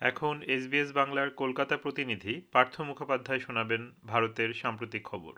এখন এসবিএস বাংলার কলকাতা প্রতিনিধি পার্থ মুখোপাধ্যায় শোনাবেন ভারতের সাম্প্রতিক খবর।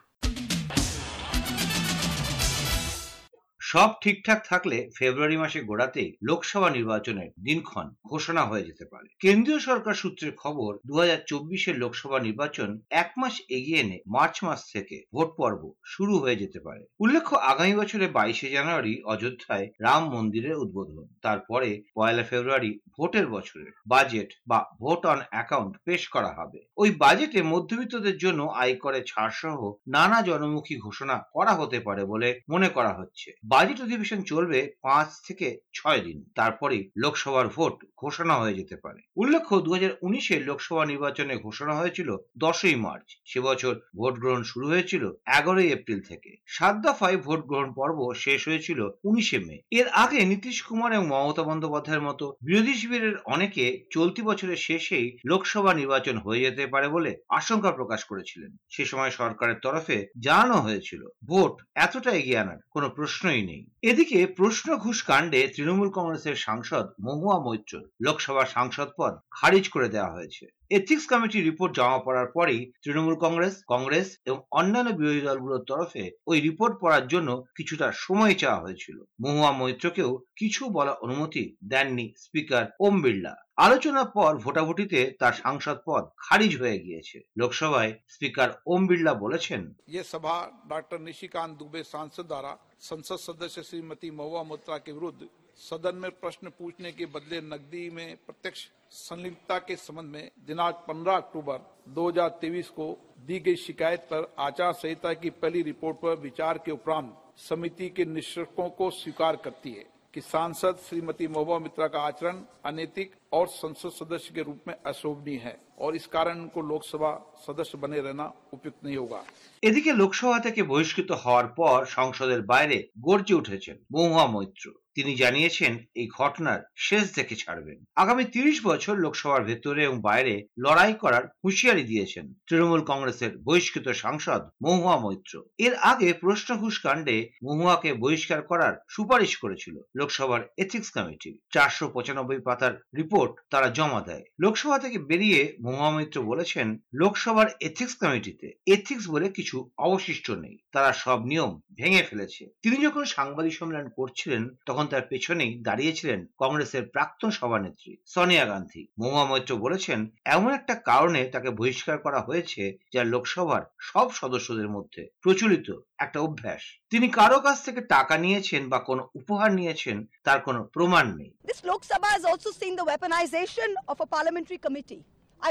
সব ঠিকঠাক থাকলে ফেব্রুয়ারি মাসে গোড়াতেই লোকসভা নির্বাচনের দিনক্ষণ ঘোষণা হয়ে যেতে পারে। কেন্দ্রীয় সরকার সূত্রের খবর দু হাজার লোকসভা নির্বাচন এক মাস এগিয়ে এনে মার্চ মাস থেকে ভোট পর্ব শুরু হয়ে যেতে পারে। উল্লেখ্য, আগামী বছরের বাইশে জানুয়ারি অযোধ্যায় রাম মন্দিরের উদ্বোধন। তারপরে পয়লা ফেব্রুয়ারি ভোটের বছরের বাজেট বা ভোট অন অ্যাকাউন্ট পেশ করা হবে। ওই বাজেটে মধ্যবিত্তদের জন্য আয়করে ছাড় সহ নানা জনমুখী ঘোষণা করা হতে পারে বলে মনে করা হচ্ছে। বাজেট অধিবেশন চলবে পাঁচ থেকে ছয় দিন। তারপরে লোকসভার ভোট ঘোষণা হয়ে যেতে পারে। উল্লেখ্য দু হাজার উনিশের লোকসভা নির্বাচনে ঘোষণা হয়েছিল দশই মার্চ। সে বছর ভোট গ্রহণ শুরু হয়েছিল এগারোই এপ্রিল থেকে। সাত দফায় ভোট গ্রহণ পর্ব শেষ হয়েছিল উনিশে মে। এর আগে নীতিশ কুমার এবং মমতা বন্দ্যোপাধ্যায়ের মতো বিরোধী শিবিরের অনেকে চলতি বছরের শেষেই লোকসভা নির্বাচন হয়ে যেতে পারে বলে আশঙ্কা প্রকাশ করেছিলেন। সে সময় সরকারের তরফে জানানো হয়েছিল, ভোট এতটা এগিয়ে আনার কোনো প্রশ্নই নেই। এদিকে প্রশ্ন ঘুষ কাণ্ডে তৃণমূল কংগ্রেসের সাংসদ মহুয়া মৈত্র লোকসভা সাংসদ পদ খারিজ করে দেওয়া হয়েছে। এথিক্স কমিটির রিপোর্ট জমা পড়ার পরেই তৃণমূল কংগ্রেস কংগ্রেস এবং অন্যান্য বিরোধী দলগুলোর তরফে ওই রিপোর্ট পড়ার জন্য কিছুটা সময় চাওয়া হয়েছিল মহুয়া মৈত্রকেও কিছু বলা অনুমতি দেননি স্পিকার ওম বিড়লা আলোচনার পর ভোটাভুটিতে তার সাংসদ পদ খারিজ হয়ে গিয়েছে লোকসভায় স্পিকার ওম বিড়লা বলেছেন ये सभा डॉक्टर निशिकांत दुबे सांसद द्वारा संसद सदस्य श्रीमती महुआ मोत्रा के विरुद्ध सदन में प्रश्न पूछने के बदले नकदी में प्रत्यक्ष संलिप्तता के संबंध में दिनांक 15 अक्टूबर 2023 को दी गई शिकायत पर आचार संहिता की पहली रिपोर्ट पर विचार के उपरांत समिति के निष्कर्षों को स्वीकार करती है कि सांसद श्रीमती मोहबा मित्रा का आचरण अनैतिक और संसद सदस्य के रूप में अशोभनीय है और इस कारण उनको लोकसभा सदस्य बने रहना उपयुक्त नहीं होगा এদিকে লোকসভা থেকে বহিষ্কৃত হওয়ার পর সংসদের বাইরে গর্জে উঠেছেন মহুয়া মৈত্র তিনি জানিয়েছেন এই ঘটনার শেষ দেখে ছাড়বেন আগামী তিরিশ বছর লোকসভার ভেতরে এবং বাইরে লড়াই করার হুঁশিয়ারি দিয়েছেন তৃণমূল কংগ্রেসের বহিষ্কৃত সাংসদ মহুয়া মৈত্র এর আগে প্রশ্ন ঘুষ কাণ্ডে মহুয়াকে বহিষ্কার করার সুপারিশ করেছিল লোকসভার এথিক্স কমিটি চারশো পঁচানব্বই পাতার রিপোর্ট তারা জমা দেয়। লোকসভা থেকে বেরিয়ে মহুয়া মৈত্র বলেছেন, লোকসভার এথিক্স কমিটিতে এথিক্স বলে কিছু অবশিষ্ট নেই। তারা সব নিয়ম ভেঙে ফেলেছে। তিনি যখন সাংবাদিক সম্মেলন করছিলেন, তখন তার পেছনেই দাঁড়িয়েছিলেন কংগ্রেসের প্রাক্তন সভানেত্রী সোনিয়া গান্ধী। মহুয়া মৈত্র বলেছেন, এমন একটা কারণে তাকে বহিষ্কার করা হয়েছে যা লোকসভার সব সদস্যদের মধ্যে প্রচলিত একটা অভ্যাস। তিনি কারো কাছ থেকে টাকা নিয়েছেন বা কোনো উপহার নিয়েছেন তার কোনো প্রমাণ নেই This Lok Sabha has also seen the weaponization of a parliamentary committee.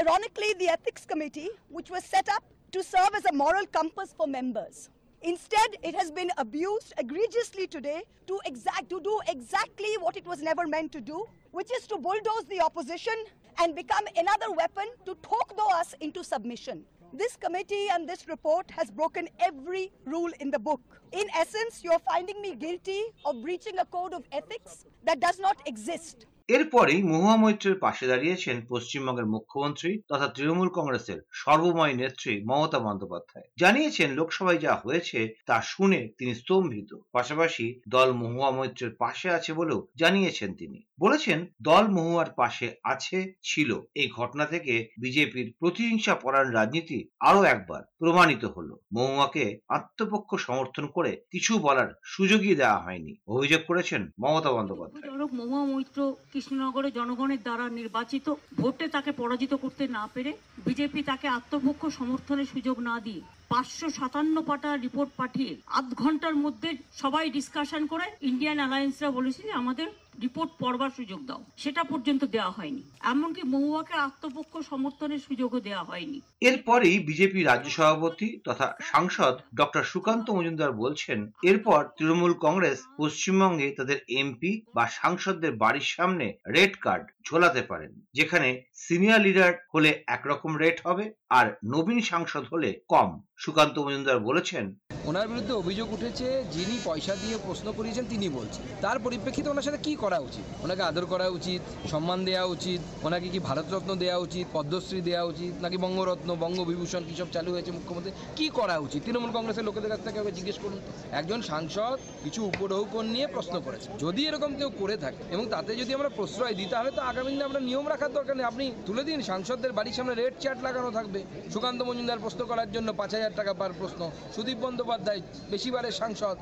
Ironically, the Ethics Committee, which was set up to serve as a moral compass for members. Instead, it has been abused egregiously today to, exact, to do exactly what it was never meant to do, which is to bulldoze the opposition and become another weapon to talk us into submission. This committee and this report has broken every rule in the book. In essence, you're finding me guilty of breaching a code of ethics that does not exist. এরপরেই মহুয়া মৈত্রের পাশে দাঁড়িয়েছেন পশ্চিমবঙ্গের মুখ্যমন্ত্রী তথা তৃণমূল কংগ্রেসের সর্বময় নেত্রী মমতা বন্দ্যোপাধ্যায়। জানিয়েছেন, লোকসভায় যা হয়েছে তা শুনে তিনি স্তম্ভিত। পাশাপাশি দল মহুয়া মৈত্রের পাশে আছে বলেও জানিয়েছেন তিনি। বলেছেন, দল মহুয়ার পাশে আছে, ছিল। এই ঘটনা থেকে বিজেপির প্রতিহিংসা পরায়ণ রাজনীতি আরও একবার প্রমাণিত হলো। মহুয়াকে আত্মপক্ষ সমর্থন করে কিছু বলার সুযোগই দেওয়া হয়নি। অভিযোগ করেছেন মমতা বন্দ্যোপাধ্যায়। মহুয়া মৈত্র কৃষ্ণনগরে জনগণের দ্বারা নির্বাচিত, ভোটে তাকে পরাজিত করতে না পেরে বিজেপি তাকে আত্মপক্ষ সমর্থনের সুযোগ না দিয়ে পাঁচশো সাতান্ন পাটা রিপোর্ট পাঠিয়ে আধ ঘণ্টার মধ্যে সবাই ডিসকাশন করে ইন্ডিয়ান অ্যালায়েন্সরা বলেছে যে আমাদের রিপোর্ট পড়বার সুযোগ দাও। সেটা পর্যন্ত দেওয়া হয়নি। এমনকি মহুয়াকে আত্মপক্ষ সমর্থনের সুযোগও দেওয়া হয়নি। এরপরেই বিজেপি রাজ্য সভাপতি তথা সাংসদ ডক্টর সুকান্ত মজুমদার বলছেন, এরপর তৃণমূল কংগ্রেস পশ্চিমবঙ্গে তাদের এমপি বা সাংসদদের বাড়ির সামনে রেড কার্ড ঝোলাতে পারেন, যেখানে সিনিয়র লিডার হলে একরকম রেট হবে। আর নবীন সাংসদ হলে কম। সুকান্ত মজুমদার বলেছেন, ওনার বিরুদ্ধে অভিযোগ উঠেছে, যিনি পয়সা দিয়ে প্রশ্ন করিয়েছেন তিনি বলছেন। তার পরিপ্রেক্ষিতে ওনার সাথে কি করা উচিত? ওনাকে আদর করা উচিত, সম্মান দেওয়া উচিত, ওনাকে কি ভারতরত্ন দেওয়া উচিত, পদ্মশ্রী দেওয়া উচিত, নাকি বঙ্গরত্ন, বঙ্গবিভূষণ কী সব চালু হয়েছে মুখ্যমন্ত্রী? কি করা উচিত? তৃণমূল কংগ্রেসের লোকেদের কাছ থেকে জিজ্ঞেস করুন একজন সাংসদ কিছু উপঢৌকন নিয়ে প্রশ্ন করেছে। যদি এরকম কেউ করে থাকে, এবং তাতে যদি আমরা প্রশ্রয় দিই, তাহলে তো আগামী দিনে আমরা নিয়ম রাখার দরকার নেই। আপনি তুলে দিন, সাংসদদের বাড়ির সামনে রেড চার্ট লাগানো থাকবে। সুকান্ত মজুমদার প্রশ্ন করার জন্য পাঁচ হাজার টাকা পার প্রশ্ন। সুদীপ বন্দ্যোপাধ্যায় বেশিবারের সাংসদ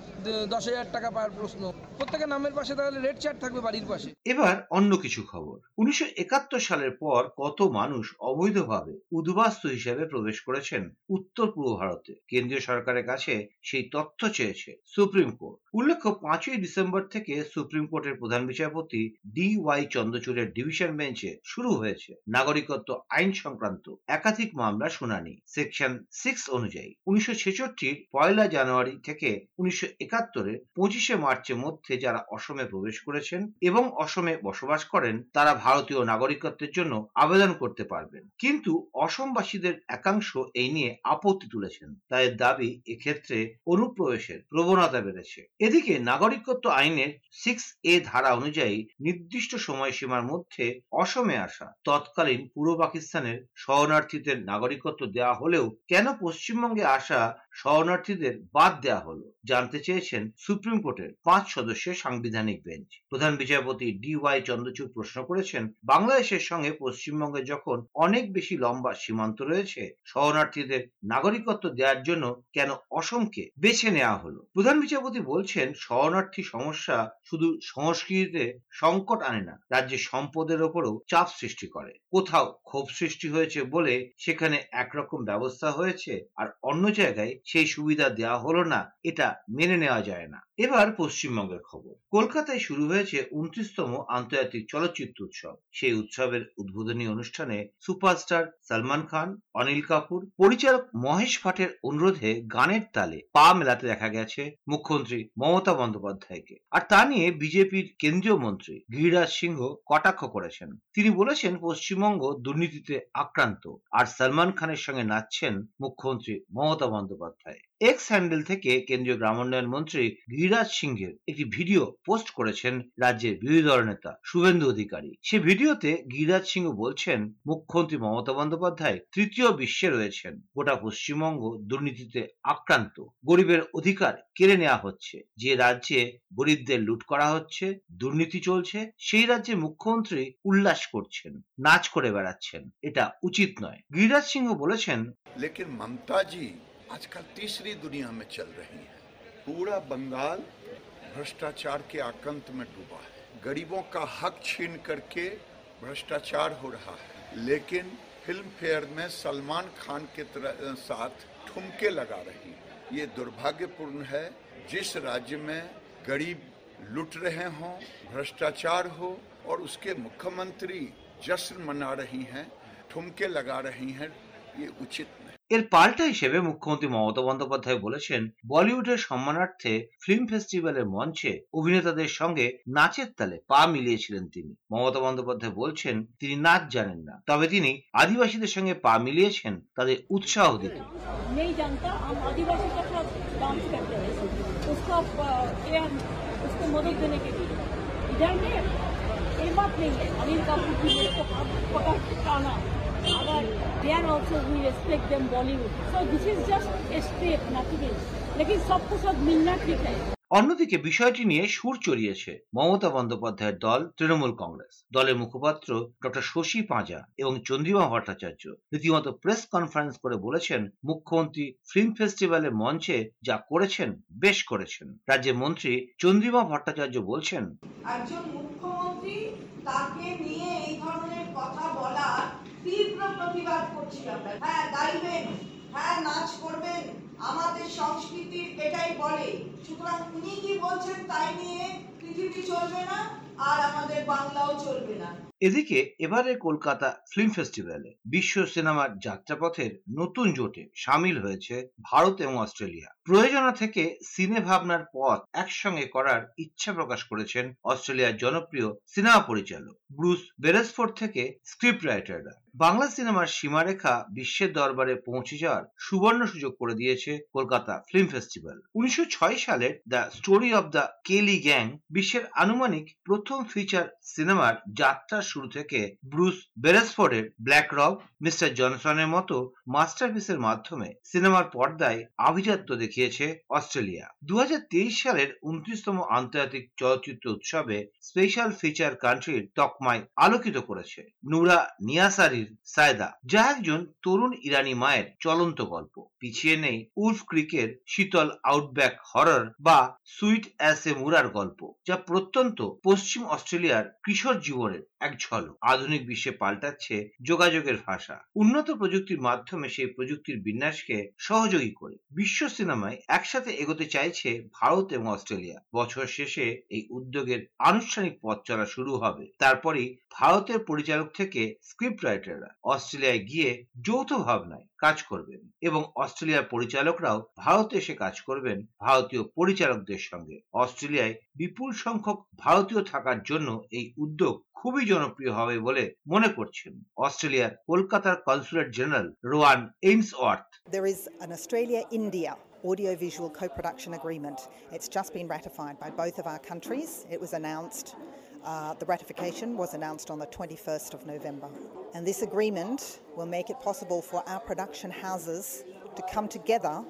দশ হাজার টাকা পার প্রশ্ন। প্রত্যেকের নামের পাশে তাহলে রেড চার্ট থাকবে বাড়ির পাশে। এবার অন্য কিছু খবর। উনিশশো একাত্তর সালের পর কত মানুষ অবৈধভাবে উদ্বাস্তু হিসেবে প্রবেশ করেছেন উত্তর পূর্ব ভারতে? কেন্দ্রীয় সরকারের কাছে সেই তথ্য চেয়েছে সুপ্রিম কোর্ট। উল্লেখ্য, পাঁচই ডিসেম্বর থেকে সুপ্রিম কোর্টের প্রধান বিচারপতি ডি ওয়াই চন্দ্রচূড়ের ডিভিশন বেঞ্চে শুরু হয়েছে নাগরিকত্ব আইন সংক্রান্ত একাধিক মামলা শুনানি। সেকশন সিক্স অনুযায়ী, উনিশশো ছেষট্টির পয়লা জানুয়ারি থেকে উনিশশো একাত্তরের পঁচিশে মার্চের মধ্যে যারা অসমে প্রবেশ করেছেন এবং অসমে বসবাস করেন, তারা ভারতীয় নাগরিকত্বের জন্য আবেদন করতে পারবেন। কিন্তু অসমবাসীদের একাংশ এই নিয়ে আপত্তি তুলেছেন। তাদের দাবি এক্ষেত্রে অনুপ্রবেশের প্রবণতা বেড়েছে। এদিকে নাগরিকত্ব আইনের সিক্স এ ধারা অনুযায়ী নির্দিষ্ট সময়সীমার মধ্যে অসমে আসা, তৎকালীন পূর্ব পাকিস্তানের শরণার্থীদের নাগরিকত্ব দেওয়া হলেও কেন পশ্চিমবঙ্গে আসা শরণার্থীদের বাদ দেওয়া হলো। জানতে চেয়েছেন সুপ্রিম কোর্টের পাঁচ সদস্যের সাংবিধানিক বেঞ্চ। প্রধান বিচারপতি ডি ওয়াই চন্দ্রচূড় প্রশ্ন করেছেন, বাংলাদেশের সঙ্গে পশ্চিমবঙ্গে যখন অনেক বেশি লম্বা সীমান্ত রয়েছে, শরণার্থীদের নাগরিকত্ব দেওয়ার জন্য কেন অসমকে বেছে নেওয়া হলো? প্রধান বিচারপতি বলছেন, শরণার্থী সমস্যা শুধু সংস্কৃতিতে সংকট আনে না, রাজ্যের সম্পদের ওপরও চাপ সৃষ্টি করে। কোথাও ক্ষোভ সৃষ্টি হয়েছে বলে সেখানে একরকম ব্যবস্থা হয়েছে আর অন্য জায়গায় সেই সুবিধা দেওয়া হলো না এটা মেনে নেওয়া যায় না। এবার পশ্চিমবঙ্গের খবর। কলকাতায় শুরু হয়েছে উনত্রিশতম আন্তর্জাতিক চলচ্চিত্র উৎসব। সেই উৎসবের উদ্বোধনী অনুষ্ঠানে সুপারস্টার সালমান খান, অনিল কাপুর, পরিচালক মহেশ ভাটের অনুরোধে গানের তালে পা মেলাতে দেখা গেছে মুখ্যমন্ত্রী মমতা বন্দ্যোপাধ্যায়কে। আর তা নিয়ে বিজেপির কেন্দ্রীয় মন্ত্রী গিরিরাজ সিংহ কটাক্ষ করেছেন। তিনি বলেছেন, পশ্চিমবঙ্গ দুর্নীতিতে আক্রান্ত। আর সালমান খানের সঙ্গে নাচছেন মুখ্যমন্ত্রী মমতা বন্দ্যোপাধ্যায়। এক্স হ্যান্ডেল থেকে কেন্দ্রীয় গ্রামোন্নয়ন মন্ত্রী গিরাজ সিংহের একটি ভিডিও পোস্ট করেছেন রাজ্যের বিরোধী দল নেতা শুভেন্দু অধিকারী। সে ভিডিওতে গিরাজ সিংহ বলছেন, মুখ্যমন্ত্রী মমতা বন্দ্যোপাধ্যায় তৃতীয় বিশ্বে রয়েছেন। গোটা পশ্চিমবঙ্গ দুর্নীতিতে আক্রান্ত। গরিবের অধিকার কেড়ে নেওয়া হচ্ছে। যে রাজ্যে গরিবদের লুট করা হচ্ছে, দুর্নীতি চলছে, সেই রাজ্যে মুখ্যমন্ত্রী উল্লাস করছেন, নাচ করে বেড়াচ্ছেন। এটা উচিত নয়। গিরিরাজ সিংহ বলেছেন, লেকিন মমতাজি आजकल तीसरी दुनिया में चल रही है। पूरा बंगाल भ्रष्टाचार के आकंत में डूबा है। गरीबों का हक छीन करके भ्रष्टाचार हो रहा है। लेकिन फ़िल्म फेयर में सलमान खान के साथ ठुमके लगा रही है। ये दुर्भाग्यपूर्ण है, जिस राज्य में गरीब लुट रहे हों, भ्रष्टाचार हो, और उसके मुख्यमंत्री जश्न मना रही हैं, ठुमके लगा रही हैं, ये उचित नहीं। এর পাল্টা হিসেবে মুখ্যমন্ত্রী মমতা বন্দ্যোপাধ্যায় বলেছেন বলিউডের সম্মানার্থে ফিল্ম ফেস্টিভ্যালের মঞ্চে অভিনেতাদের সঙ্গে নাচের তালে পা মিলিয়েছিলেন তিনি মমতা বন্দ্যোপাধ্যায় বলছেন তিনি নাচ জানেন না তবে তিনি আদিবাসীদের সঙ্গে পা মিলিয়েছেন তাদের উৎসাহ দিতে नहीं जानता हम आदिवासी का थोड़ा डांस करते हैं उसका अ, ये हम उसको मदद देने के लिए इधर में ये बात नहीं है अनिल कपूर की मेरे को हाथ पकड़ के टाना other, they are also, we respect them Bollywood. So this is just a step, nothing else. Lekin sabko sab milna theek hai. অন্যদিকে বিষয়টি নিয়ে সুর চড়িয়েছে মমতা বন্দ্যোপাধ্যায়ের দল তৃণমূল কংগ্রেস দলের মুখপাত্র ডক্টর শশী পাঁজা এবং চন্দ্রিমা ভট্টাচার্য রীতিমতো প্রেস কনফারেন্স করে বলেছেন মুখ্যমন্ত্রী ফিল্ম ফেস্টিভ্যালের মঞ্চে যা করেছেন বেশ করেছেন রাজ্যের মন্ত্রী চন্দ্রিমা ভট্টাচার্য বলছেন একজন মুখ্যমন্ত্রী তাকে নিয়ে তীব্র প্রতিবাদ করছি আমরা। হ্যাঁ গাইবেন হ্যাঁ নাচ করবেন, আমাদের সংস্কৃতির এটাই বলে। সুতরাং উনি কি বলছেন তাই নিয়ে পৃথিবী চলবে না আর আমাদের বাংলাও চলবে না। এদিকে এবারে কলকাতা ফিল্ম ফেস্টিভ্যালে বিশ্ব সিনেমার যাত্রাপথের নতুন জোটে সামিল হয়েছে ভারত এবং অস্ট্রেলিয়া। প্রয়োজনা থেকে সিনে ভাবনার পথ একসঙ্গে করার ইচ্ছা প্রকাশ করেছেন অস্ট্রেলিয়ার জনপ্রিয় সিনেমা পরিচালক ব্রুস বেরেসফোর্ড থেকে স্ক্রিপ্ট রাইটাররা বাংলা সিনেমার সীমারেখা বিশ্বের দরবারে পৌঁছে যাওয়ার সুবর্ণ সুযোগ করে দিয়েছে কলকাতা ফিল্ম ফেস্টিভ্যাল উনিশশো ছয় সালের the story of the Kelly gang বিশ্বের আনুমানিক প্রথম ফিচার সিনেমার যাত্রার শুরু থেকে ব্রুস বেরেসফোর্ডের ব্ল্যাক রক মিস্টার জনসনের মতো মাস্টারপিসের মাধ্যমে সিনেমার পর্দায় আভিজাত্য দেখিয়েছে অস্ট্রেলিয়া। দু হাজার তেইশ সালের উনত্রিশতম আন্তর্জাতিক চলচ্চিত্র উৎসবে স্পেশাল ফিচার কান্ট্রির তকমায় আলোকিত করেছে নুরা নিয়াসারির সায়দা, যা একজন তরুণ ইরানি মায়ের চলন্ত গল্প। পিছিয়ে নেই উলফ ক্রিকের শীতল আউটব্যাক হরর বা সুইট অ্যাসে মুরার গল্প, যা প্রত্যন্ত পশ্চিম অস্ট্রেলিয়ার কিশোর জীবনের এক ঝলক। আধুনিক বিশ্বে পাল্টাচ্ছে যোগাযোগের ভাষা। উন্নত প্রযুক্তির মাধ্যমে সেই প্রযুক্তির বিন্যাসকে সহযোগী করে বিশ্ব সিনেমায় একসাথে এগোতে চাইছে ভারত এবং অস্ট্রেলিয়া। বছর শেষে এই উদ্যোগের আনুষ্ঠানিক পথ চলা শুরু হবে। তারপরই ভারতের পরিচালক থেকে স্ক্রিপ্ট রাইটাররা অস্ট্রেলিয়ায় গিয়ে যৌথ ভাবনায় কাজ করবেন এবং অস্ট্রেলিয়ার পরিচালকরাও ভারতে এসে কাজ করবেন ভারতীয় পরিচালকদের সঙ্গে। অস্ট্রেলিয়ায় বিপুল সংখ্যক ভারতীয় থাকার জন্য এই উদ্যোগ খুবই জনপ্রিয় হবে বলে মনে করছেন অস্ট্রেলিয়ার কলকাতার consulate general Rowan Ainsworth There is an Australia India audiovisual co production agreement. It's just been ratified by both of our countries. It was announced, uh, the ratification was announced on the 21st of November. And this agreement will make it possible for our production houses to come together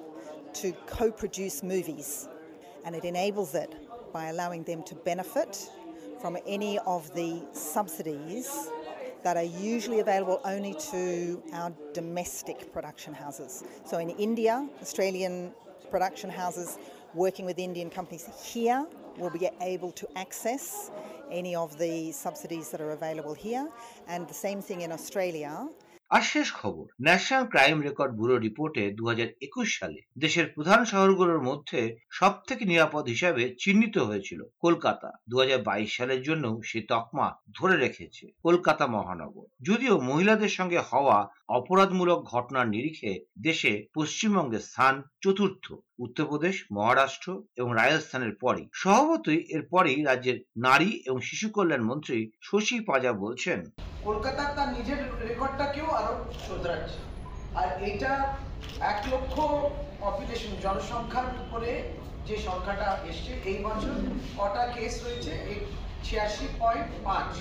to co produce movies. And it enables it by allowing them to benefit from any of the subsidies that are usually available only to our domestic production houses. So in India, Australian production houses working with Indian companies here will be able to access any of the subsidies that are available here. And the same thing in Australia. আর শেষ খবর national crime record bureau রিপোর্টে দুহাজার একুশ সালে দেশের প্রধান শহরগুলোর মধ্যে সব থেকে নিরাপদ হিসাবে চিহ্নিত হয়েছিল কলকাতা। দুহাজার বাইশ সালের জন্য সে তকমা ধরে রেখেছে কলকাতা মহানগর। যদিও মহিলাদের সঙ্গে হওয়া অপরাধমূলক ঘটনার নিরিখে দেশে পশ্চিমবঙ্গের স্থান চতুর্থ, উত্তরপ্রদেশ, মহারাষ্ট্র এবং রাজস্থানের পরই। স্বভাবতই এরপরই রাজ্যের নারী এবং শিশু কল্যাণ মন্ত্রী শশী পাজা বলছেন কলকাতা তার নিজের রেকর্ডটাকেও আরও শোধরাচ্ছে। আর এটা এক লক্ষ পপুলেশন জনসংখ্যার উপরে যে সংখ্যাটা এসছে, এই বছর কটা কেস রয়েছে? ছিয়াশি পয়েন্ট পাঁচ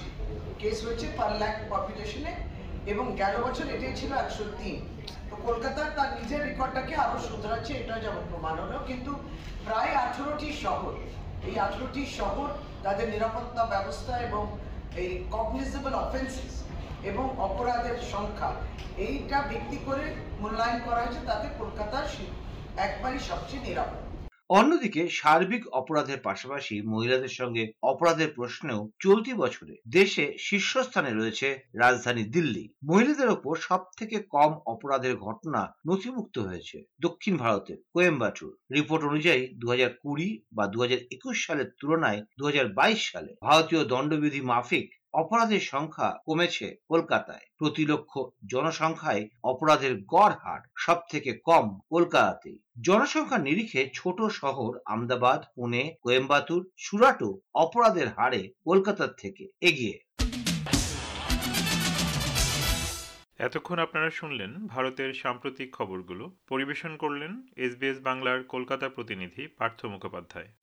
কেস রয়েছে পার লাখ পপুলেশনে এবং গেল বছর এটাই ছিল একশো তিন। তো কলকাতা তার নিজের রেকর্ডটাকে আরও শুধরাচ্ছে, এটা যেমন প্রমাণ হলো, কিন্তু প্রায় আঠেরোটি শহর, এই আঠেরোটি শহর তাদের নিরাপত্তা ব্যবস্থা এবং এই কগনিজেবল অফেন্সেস এবং অপরাধের সংখ্যা, এইটা ভিত্তি করে মূল্যায়ন করা হয়েছে, তাতে কলকাতা একবারই সবচেয়ে নিরাপদ। অন্যদিকে সার্বিক অপরাধের পাশাপাশি মহিলাদের সঙ্গে অপরাধের প্রশ্নেও চলতি বছরে দেশে শীর্ষস্থানে রয়েছে রাজধানী দিল্লি। মহিলাদের ওপর সব থেকে কম অপরাধের ঘটনা নথিভুক্ত হয়েছে দক্ষিণ ভারতের কোয়েম্বাটুর। রিপোর্ট অনুযায়ী দু কুড়ি বা দু হাজার একুশ সালের তুলনায় দু হাজার বাইশ সালে ভারতীয় দণ্ডবিধি মাফিক অপরাধের সংখ্যা কমেছে কলকাতায়। প্রতি লক্ষ জনসংখ্যায় অপরাধের গড় হার সব থেকে কম কলকাতাতেই। জনসংখ্যার নিরিখে ছোট শহর আমদাবাদ, পুনে, কোয়েম্বাতুর সুরাটও অপরাধের হারে কলকাতার থেকে এগিয়ে। এতক্ষণ আপনারা শুনলেন ভারতের সাম্প্রতিক খবরগুলো। পরিবেশন করলেন এসবিএস বাংলার কলকাতা প্রতিনিধি পার্থ মুখোপাধ্যায়।